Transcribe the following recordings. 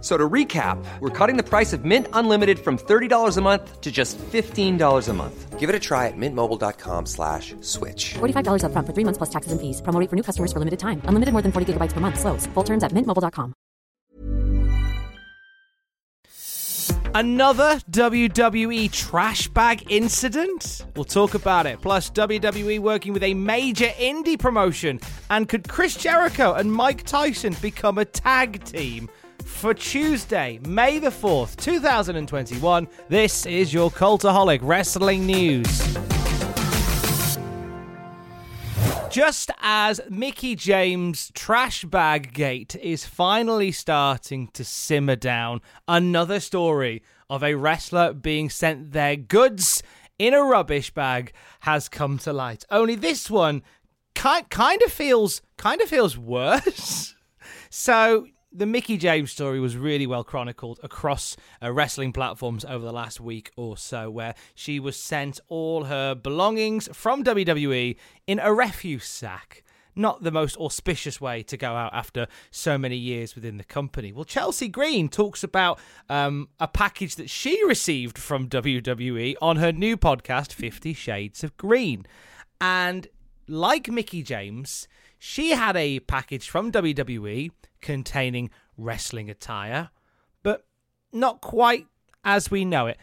So to recap, we're cutting the price of Mint Unlimited from $30 a month to just $15 a month. Give it a try at mintmobile.com slash switch. $45 up front for three months plus taxes and fees. Promo rate for new customers for limited time. Unlimited more than 40 gigabytes per month. Slows. Full terms at mintmobile.com. Another WWE trash bag incident? We'll talk about it. Plus, WWE working with a major indie promotion. And could Chris Jericho and Mike Tyson become a tag team? For Tuesday, May the 4th, 2021. This is your Cultaholic Wrestling News. Just as Mickie James' trash bag gate is finally starting to simmer down, another story of a wrestler being sent their goods in a rubbish bag has come to light. Only this one kind kind of feels kind of feels worse. So the Mickie James story was really well chronicled across uh, wrestling platforms over the last week or so, where she was sent all her belongings from WWE in a refuse sack. Not the most auspicious way to go out after so many years within the company. Well, Chelsea Green talks about um, a package that she received from WWE on her new podcast, Fifty Shades of Green. And like Mickie James, she had a package from WWE containing wrestling attire, but not quite as we know it.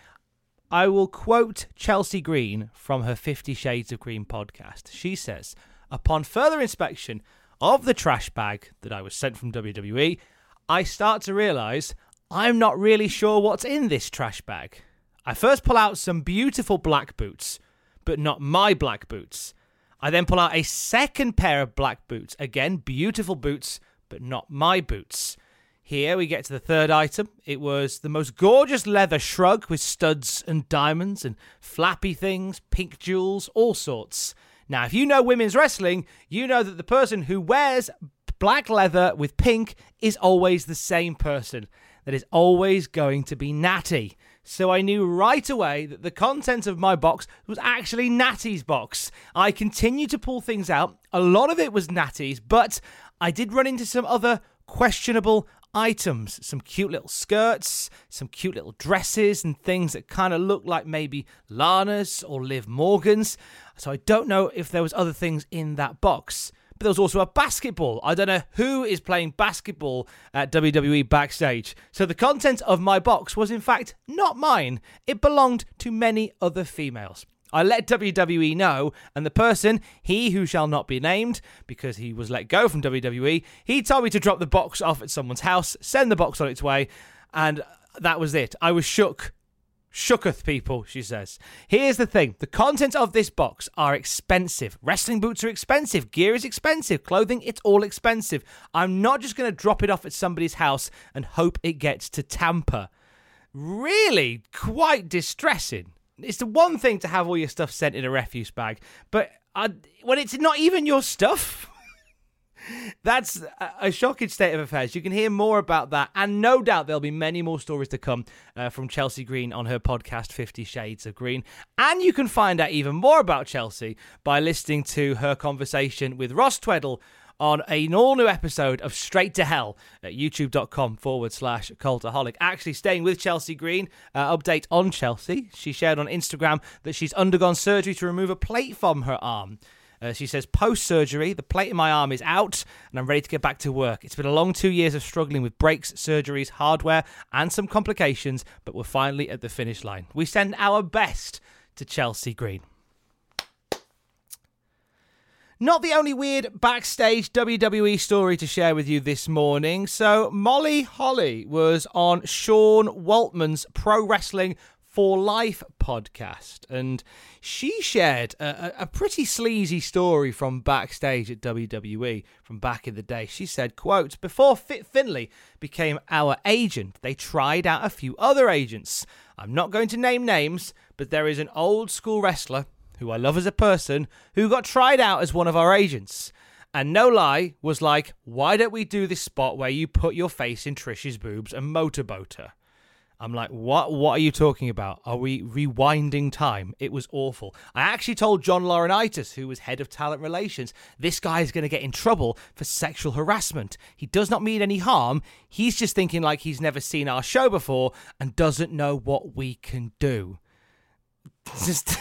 I will quote Chelsea Green from her Fifty Shades of Green podcast. She says, Upon further inspection of the trash bag that I was sent from WWE, I start to realize I'm not really sure what's in this trash bag. I first pull out some beautiful black boots, but not my black boots. I then pull out a second pair of black boots, again, beautiful boots, but not my boots. Here we get to the third item. It was the most gorgeous leather shrug with studs and diamonds and flappy things, pink jewels, all sorts. Now, if you know women's wrestling, you know that the person who wears black leather with pink is always the same person. That is always going to be Natty. So I knew right away that the content of my box was actually Natty's box. I continued to pull things out. A lot of it was Natty's, but I did run into some other questionable items some cute little skirts, some cute little dresses, and things that kind of look like maybe Lana's or Liv Morgan's. So I don't know if there was other things in that box. But there was also a basketball. I don't know who is playing basketball at WWE backstage. So the content of my box was in fact not mine. It belonged to many other females. I let WWE know, and the person, he who shall not be named, because he was let go from WWE, he told me to drop the box off at someone's house, send the box on its way, and that was it. I was shook. Shooketh people, she says. Here's the thing the contents of this box are expensive. Wrestling boots are expensive. Gear is expensive. Clothing, it's all expensive. I'm not just going to drop it off at somebody's house and hope it gets to Tampa. Really quite distressing it's the one thing to have all your stuff sent in a refuse bag, but I, when it's not even your stuff. That's a shocking state of affairs. You can hear more about that, and no doubt there'll be many more stories to come uh, from Chelsea Green on her podcast, Fifty Shades of Green. And you can find out even more about Chelsea by listening to her conversation with Ross Tweddle on an all new episode of Straight to Hell at youtube.com forward slash cultaholic. Actually, staying with Chelsea Green, uh, update on Chelsea. She shared on Instagram that she's undergone surgery to remove a plate from her arm. Uh, she says, post surgery, the plate in my arm is out and I'm ready to get back to work. It's been a long two years of struggling with breaks, surgeries, hardware, and some complications, but we're finally at the finish line. We send our best to Chelsea Green. Not the only weird backstage WWE story to share with you this morning. So, Molly Holly was on Sean Waltman's Pro Wrestling for Life podcast, and she shared a, a, pretty sleazy story from backstage at WWE from back in the day. She said, "quote Before Fit Finlay became our agent, they tried out a few other agents. I'm not going to name names, but there is an old school wrestler who I love as a person who got tried out as one of our agents." And no lie, was like, why don't we do this spot where you put your face in Trish's boobs and motorboat her? I'm like, what? What are you talking about? Are we rewinding time? It was awful. I actually told John Laurinaitis, who was head of talent relations, this guy is going to get in trouble for sexual harassment. He does not mean any harm. He's just thinking like he's never seen our show before and doesn't know what we can do. Just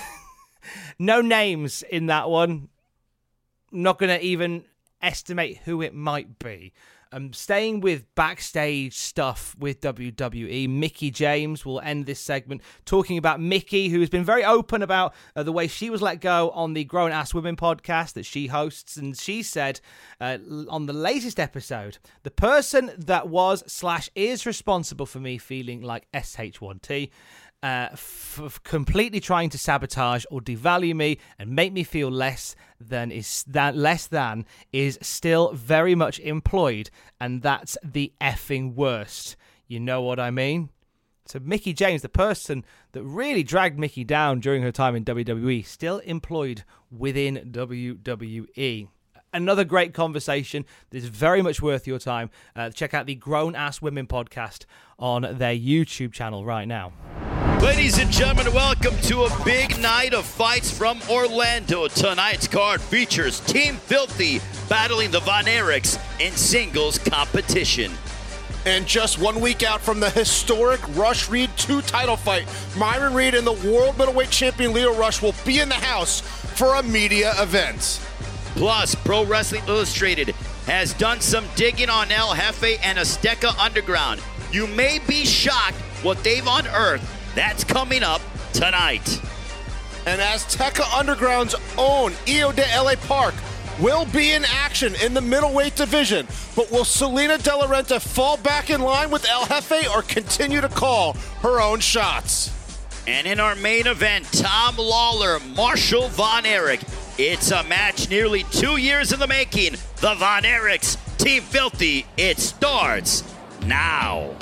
no names in that one. Not going to even estimate who it might be. Um, staying with backstage stuff with WWE, Mickie James will end this segment talking about Mickie, who has been very open about uh, the way she was let go on the Grown Ass Women podcast that she hosts. And she said uh, on the latest episode, the person that was slash is responsible for me feeling like SH1T uh, f- completely trying to sabotage or devalue me and make me feel less than is that less than is still very much employed, and that's the effing worst. You know what I mean? So Mickie James, the person that really dragged Mickie down during her time in WWE, still employed within WWE another great conversation that is very much worth your time. Uh, check out the Grown Ass Women podcast on their YouTube channel right now. Ladies and gentlemen, welcome to a big night of fights from Orlando. Tonight's card features Team Filthy battling the Von Erichs in singles competition. And just one week out from the historic Rush Reed 2 title fight, Myron Reed and the world middleweight champion Lio Rush will be in the house for a media event. Plus, Pro Wrestling Illustrated has done some digging on El Jefe and Azteca Underground. You may be shocked what they've unearthed that's coming up tonight. And Azteca Underground's own Hijo de LA Park will be in action in the middleweight division. But will Salina De La Renta fall back in line with El Jefe or continue to call her own shots? And in our main event, Tom Lawlor, Marshall Von Erich. It's a match nearly two years in the making. The Von Erichs, Team Filthy. It starts now.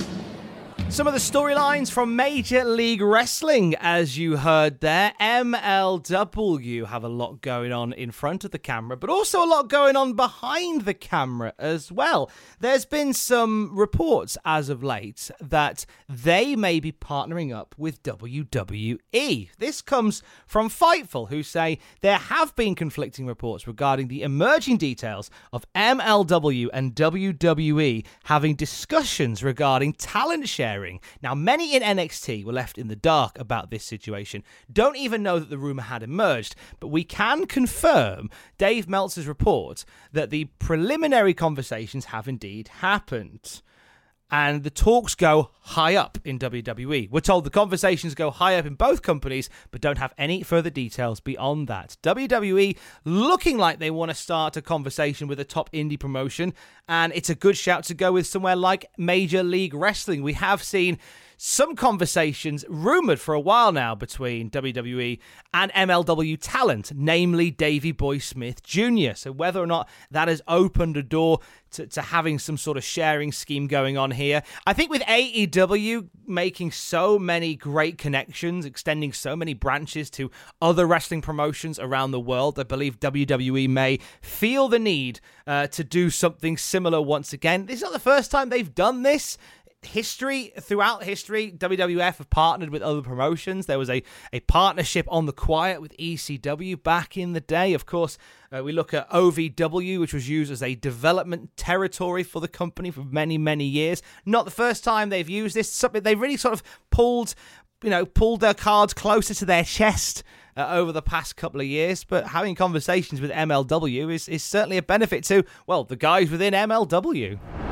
Some of the storylines from Major League Wrestling, as you heard there. MLW have a lot going on in front of the camera, but also a lot going on behind the camera as well. There's been some reports as of late that they may be partnering up with WWE. This comes from Fightful, who say there have been conflicting reports regarding the emerging details of MLW and WWE having discussions regarding talent sharing now, many in NXT were left in the dark about this situation, don't even know that the rumor had emerged, but we can confirm Dave Meltzer's report that the preliminary conversations have indeed happened and the talks go high up in WWE. We're told the conversations go high up in both companies, but don't have any further details beyond that. WWE looking like they want to start a conversation with a top indie promotion, and it's a good shout to go with somewhere like Major League Wrestling. We have seen some conversations rumored for a while now between WWE and MLW talent, namely Davey Boy Smith Jr. So whether or not that has opened a door to, to having some sort of sharing scheme going on here. I think with AEW making so many great connections, extending so many branches to other wrestling promotions around the world, I believe WWE may feel the need uh, to do something similar once again. This is not the first time they've done this history throughout history wwf have partnered with other promotions. There was a, a partnership on the quiet with ecw back in the day. Of course uh, we look at ovw which was used as a development territory for the company for many many years. Not the first time they've used this. Something they really sort of pulled you know pulled their cards closer to their chest uh, over the past couple of years, but having conversations with MLW is, is certainly a benefit to, well, the guys within MLW.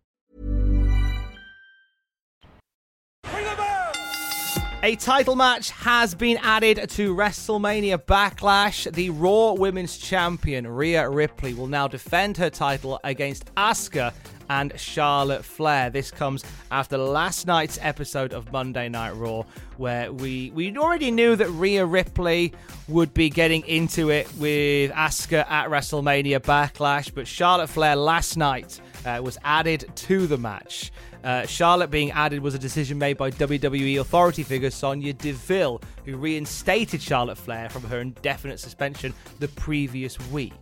A title match has been added to WrestleMania Backlash. The Raw Women's Champion Rhea Ripley will now defend her title against Asuka and Charlotte Flair. This comes after last night's episode of Monday Night Raw, where we we already knew that Rhea Ripley would be getting into it with Asuka at WrestleMania Backlash, but Charlotte Flair last night uh, was added to the match. Uh, Charlotte being added was a decision made by WWE authority figure Sonya Deville, who reinstated Charlotte Flair from her indefinite suspension the previous week.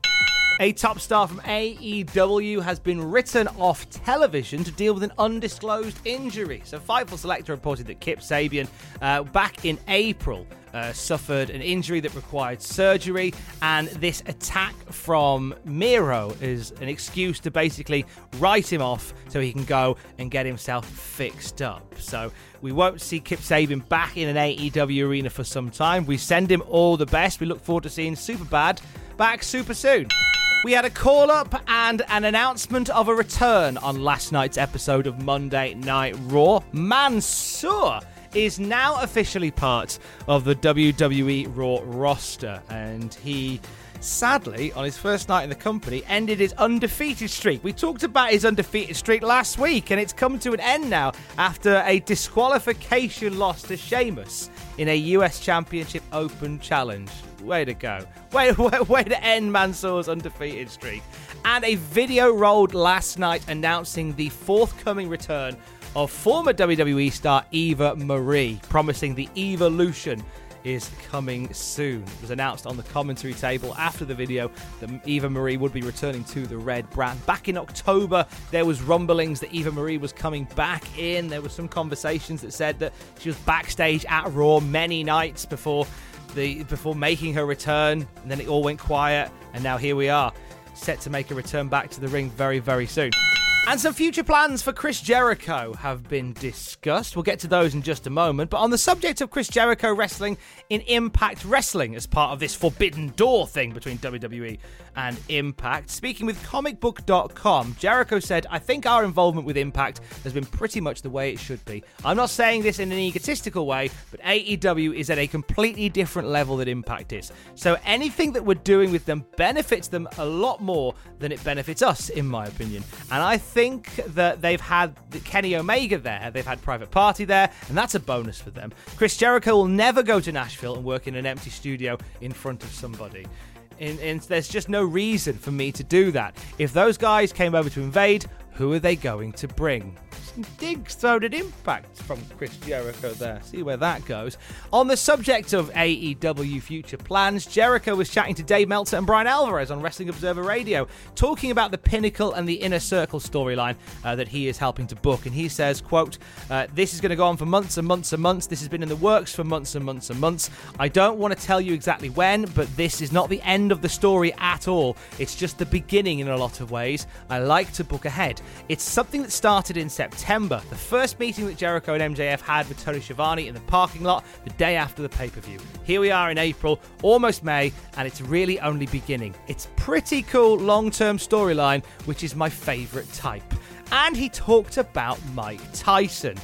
A top star from AEW has been written off television to deal with an undisclosed injury. So, Fightful Selector reported that Kip Sabian, uh, back in April, uh, suffered an injury that required surgery, and this attack from Miro is an excuse to basically write him off so he can go and get himself fixed up. So we won't see Kip Sabian back in an AEW arena for some time. We send him all the best. We look forward to seeing Superbad back super soon. We had a call up and an announcement of a return on last night's episode of Monday Night Raw. Mansoor is now officially part of the WWE Raw roster, and he sadly, on his first night in the company, ended his undefeated streak. We talked about his undefeated streak last week, and it's come to an end now after a disqualification loss to Sheamus in a US Championship Open Challenge. Way to go. Way, way, way to end Mansoor's undefeated streak. And a video rolled last night announcing the forthcoming return of former WWE star Eva Marie, promising the evolution is coming soon. It was announced on the commentary table after the video that Eva Marie would be returning to the Red brand. Back in October, there was rumblings that Eva Marie was coming back in. There were some conversations that said that she was backstage at Raw many nights before the before making her return, and then it all went quiet, and now here we are, set to make a return back to the ring very, very soon. And some future plans for Chris Jericho have been discussed. We'll get to those in just a moment. But on the subject of Chris Jericho wrestling in Impact Wrestling as part of this forbidden door thing between WWE and Impact, speaking with comicbook.com, Jericho said, I think our involvement with Impact has been pretty much the way it should be. I'm not saying this in an egotistical way, but AEW is at a completely different level than Impact is. So anything that we're doing with them benefits them a lot more than it benefits us, in my opinion. And I think that they've had Kenny Omega there, they've had Private Party there, and that's a bonus for them. Chris Jericho will never go to Nashville and work in an empty studio in front of somebody. And, and there's just no reason for me to do that. If those guys came over to invade, who are they going to bring? Some digs thrown at impact from Chris Jericho there. See where that goes. On the subject of AEW future plans, Jericho was chatting to Dave Meltzer and Bryan Alvarez on Wrestling Observer Radio, talking about the Pinnacle and the Inner Circle storyline uh, that he is helping to book. And he says, quote, uh, this is going to go on for months and months and months. This has been in the works for months and months and months. I don't want to tell you exactly when, but this is not the end of the story at all. It's just the beginning in a lot of ways. I like to book ahead. It's something that started in September, the first meeting that Jericho and MJF had with Tony Schiavone in the parking lot the day after the pay per view. Here we are in April, almost May, and it's really only beginning. It's pretty cool long term storyline, which is my favourite type. And he talked about Mike Tyson.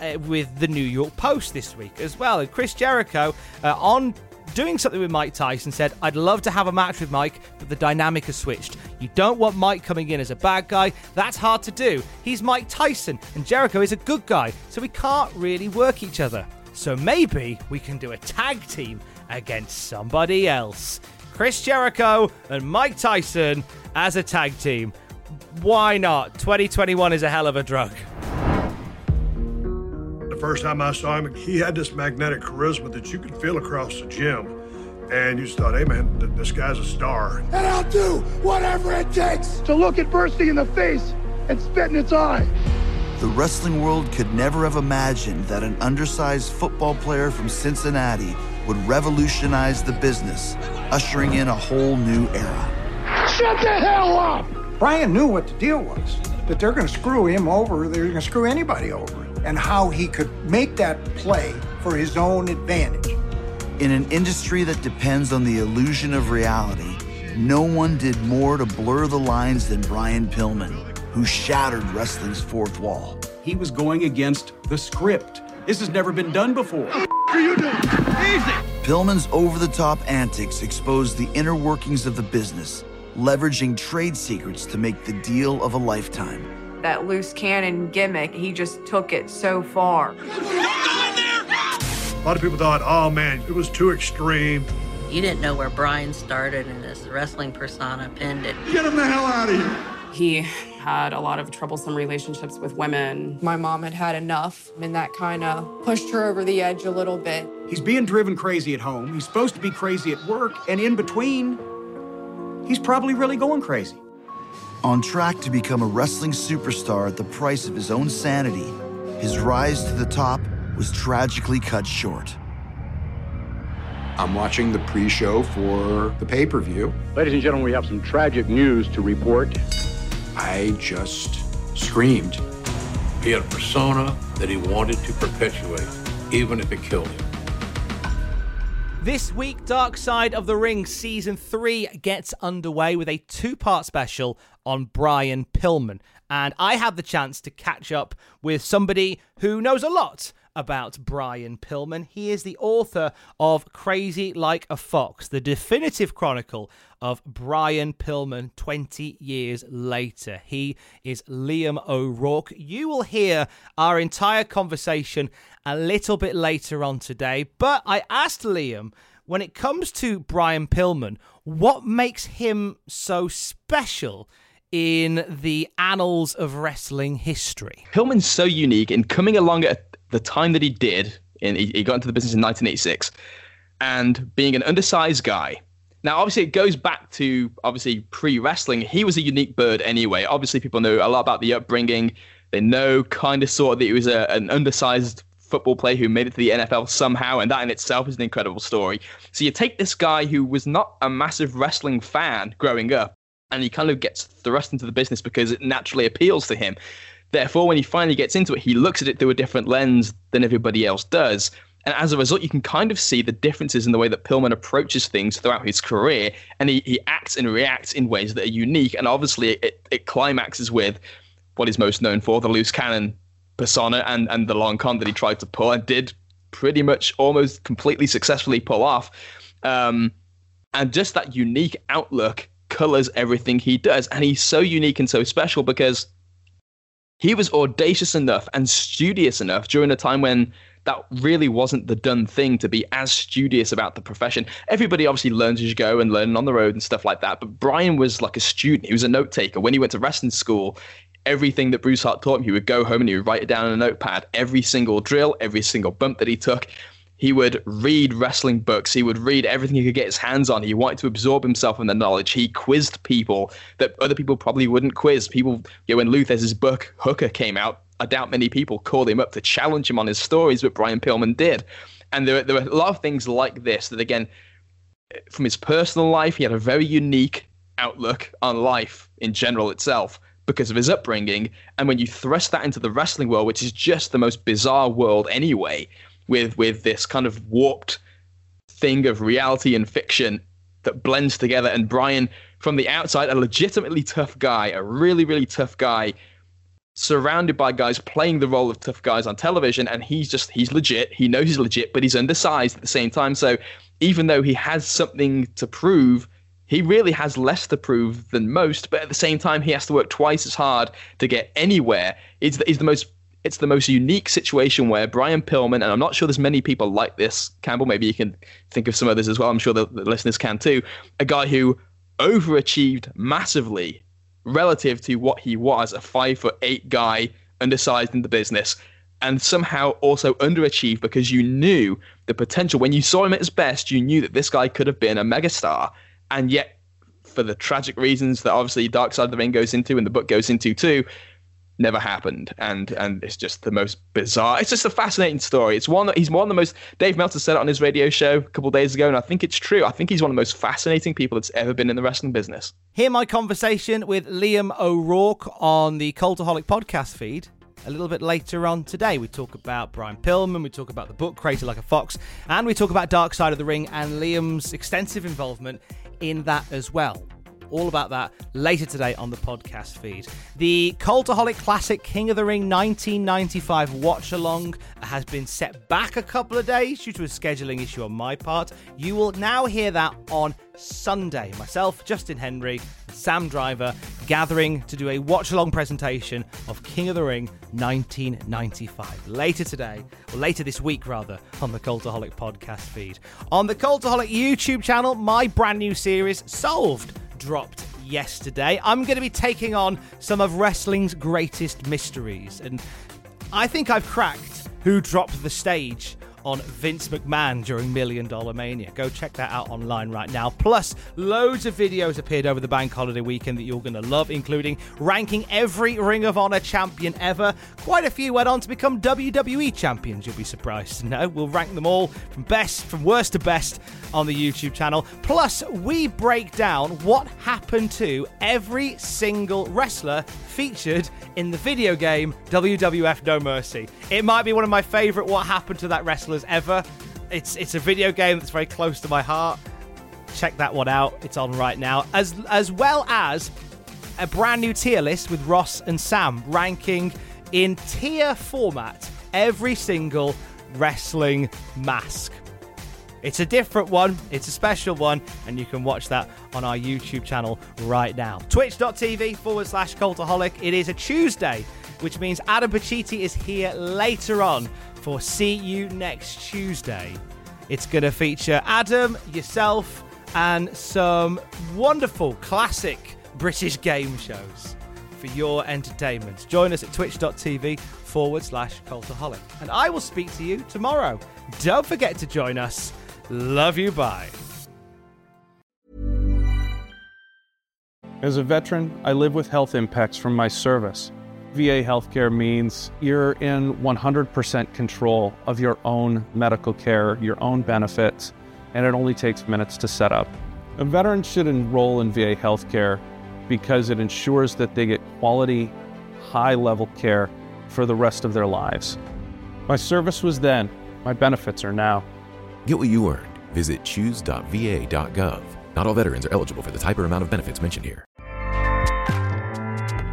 uh, with the New York Post this week as well. And Chris Jericho uh, on doing something with Mike Tyson said, I'd love to have a match with Mike, but the dynamic has switched. You don't want Mike coming in as a bad guy. That's hard to do. He's Mike Tyson, and Jericho is a good guy, so we can't really work each other. So maybe we can do a tag team against somebody else. Chris Jericho and Mike Tyson as a tag team. Why not? 2021 is a hell of a drug. The first time I saw him, he had this magnetic charisma that you could feel across the gym. And you just thought, hey man, th- this guy's a star. And I'll do whatever it takes to look adversity in the face and spit in its eye. The wrestling world could never have imagined that an undersized football player from Cincinnati would revolutionize the business, ushering in a whole new era. Shut the hell up! Brian knew what the deal was that they're going to screw him over, they're going to screw anybody over, and how he could make that play for his own advantage. In an industry that depends on the illusion of reality, no one did more to blur the lines than Brian Pillman, who shattered wrestling's fourth wall. He was going against the script. This has never been done before. What are you doing? Easy! Pillman's over the top antics exposed the inner workings of the business, leveraging trade secrets to make the deal of a lifetime. That loose cannon gimmick, he just took it so far. A lot of people thought, oh man, it was too extreme. You didn't know where Brian started and his wrestling persona ended. Get him the hell out of here! He had a lot of troublesome relationships with women. My mom had had enough, and that kind of pushed her over the edge a little bit. He's being driven crazy at home. He's supposed to be crazy at work, and in between, he's probably really going crazy. On track to become a wrestling superstar at the price of his own sanity, his rise to the top was tragically cut short. I'm watching the pre show for the pay per view. Ladies and gentlemen, we have some tragic news to report. I just screamed. He had a persona that he wanted to perpetuate, even if it killed him. This week, Dark Side of the Ring Season 3 gets underway with a two part special on Brian Pillman. And I had the chance to catch up with somebody who knows a lot about Brian Pillman. He is the author of Crazy Like a Fox, the definitive chronicle of Brian Pillman 20 years later. He is Liam O'Rourke. You will hear our entire conversation a little bit later on today, but I asked Liam when it comes to Brian Pillman, what makes him so special? in the annals of wrestling history. Pillman's so unique in coming along at the time that he did, he, he got into the business in 1986, and being an undersized guy. Now, obviously, it goes back to obviously pre wrestling. He was a unique bird anyway. Obviously, people know a lot about the upbringing. They know kind of sort of that he was a, an undersized football player who made it to the NFL somehow, and that in itself is an incredible story. So you take this guy who was not a massive wrestling fan growing up, and he kind of gets thrust into the business because it naturally appeals to him. Therefore, when he finally gets into it, he looks at it through a different lens than everybody else does. And as a result, you can kind of see the differences in the way that Pillman approaches things throughout his career. And he, he acts and reacts in ways that are unique. And obviously, it, it climaxes with what he's most known for the loose cannon persona and, and the long con that he tried to pull and did pretty much almost completely successfully pull off. Um, and just that unique outlook colors everything he does. And he's so unique and so special because he was audacious enough and studious enough during a time when that really wasn't the done thing to be as studious about the profession. Everybody obviously learns as you go and learning on the road and stuff like that. But Brian was like a student. He was a note taker. When he went to wrestling school, everything that Bruce Hart taught him, he would go home and he would write it down in a notepad. Every single drill, every single bump that he took. He would read wrestling books. He would read everything he could get his hands on. He wanted to absorb himself in the knowledge. He quizzed people that other people probably wouldn't quiz. People, you know, when Lou Thesz's book Hooker came out, I doubt many people called him up to challenge him on his stories, but Brian Pillman did. And there, there were a lot of things like this that, again, from his personal life, he had a very unique outlook on life in general itself because of his upbringing. And when you thrust that into the wrestling world, which is just the most bizarre world anyway, with with this kind of warped thing of reality and fiction that blends together. And Brian, from the outside, a legitimately tough guy, a really really tough guy, surrounded by guys playing the role of tough guys on television, and he's just he's legit. He knows he's legit, but he's undersized at the same time. So even though he has something to prove, he really has less to prove than most. But at the same time, he has to work twice as hard to get anywhere. It's the, the most it's the most unique situation where Brian Pillman, and I'm not sure there's many people like this, Campbell, maybe you can think of some others as well. I'm sure the, the listeners can too. A guy who overachieved massively relative to what he was a five foot eight guy, undersized in the business, and somehow also underachieved because you knew the potential. When you saw him at his best, you knew that this guy could have been a megastar. And yet, for the tragic reasons that obviously Dark Side of the Ring goes into and the book goes into too, never happened. And and it's just the most bizarre. It's just a fascinating story. It's one that he's one of the most. Dave Meltzer said it on his radio show a couple days ago, and I think it's true. I think he's one of the most fascinating people that's ever been in the wrestling business. Hear my conversation with Liam O'Rourke on the Cultaholic podcast feed a little bit later on today. We talk about Brian Pillman, we talk about the book Crazy Like a Fox, and we talk about Dark Side of the Ring and Liam's extensive involvement in that as well. All about that later today on the podcast feed. The Cultaholic Classic King of the Ring 1995 watch along has been set back a couple of days due to a scheduling issue on my part. You will now hear that on Sunday. Myself, Justin Henry, Sam Driver gathering to do a watch along presentation of King of the Ring 1995 later today, or later this week rather, on the Cultaholic podcast feed. On the Cultaholic YouTube channel, my brand new series, Solved dropped yesterday. I'm going to be taking on some of wrestling's greatest mysteries, and I think I've cracked who dropped the stage on Vince McMahon during Million Dollar Mania. Go check that out online right now. Plus, loads of videos appeared over the bank holiday weekend that you're going to love, including ranking every Ring of Honor champion ever. Quite a few went on to become WWE champions, you'll be surprised to know. We'll rank them all from best, from worst to best on the YouTube channel. Plus, we break down what happened to every single wrestler featured in the video game WWF No Mercy. It might be one of my favorite what happened to that wrestlers ever. It's it's a video game that's very close to my heart. Check that one out. It's on right now. As as well as a brand new tier list with Ross and Sam ranking in tier format every single wrestling mask. It's a different one, it's a special one, and you can watch that on our YouTube channel right now. Twitch.tv forward slash Cultaholic. It is a Tuesday, which means Adam Pacitti is here later on for See You Next Tuesday. It's going to feature Adam, yourself, and some wonderful classic British game shows for your entertainment. Join us at twitch.tv forward slash cultaholic. And I will speak to you tomorrow. Don't forget to join us. Love you. Bye. As a veteran, I live with health impacts from my service. VA healthcare means you're in 100% control of your own medical care, your own benefits, and it only takes minutes to set up. A veteran should enroll in VA healthcare because it ensures that they get quality, high level care for the rest of their lives. My service was then, my benefits are now. Get what you earned. Visit choose.va.gov. Not all veterans are eligible for the type or amount of benefits mentioned here.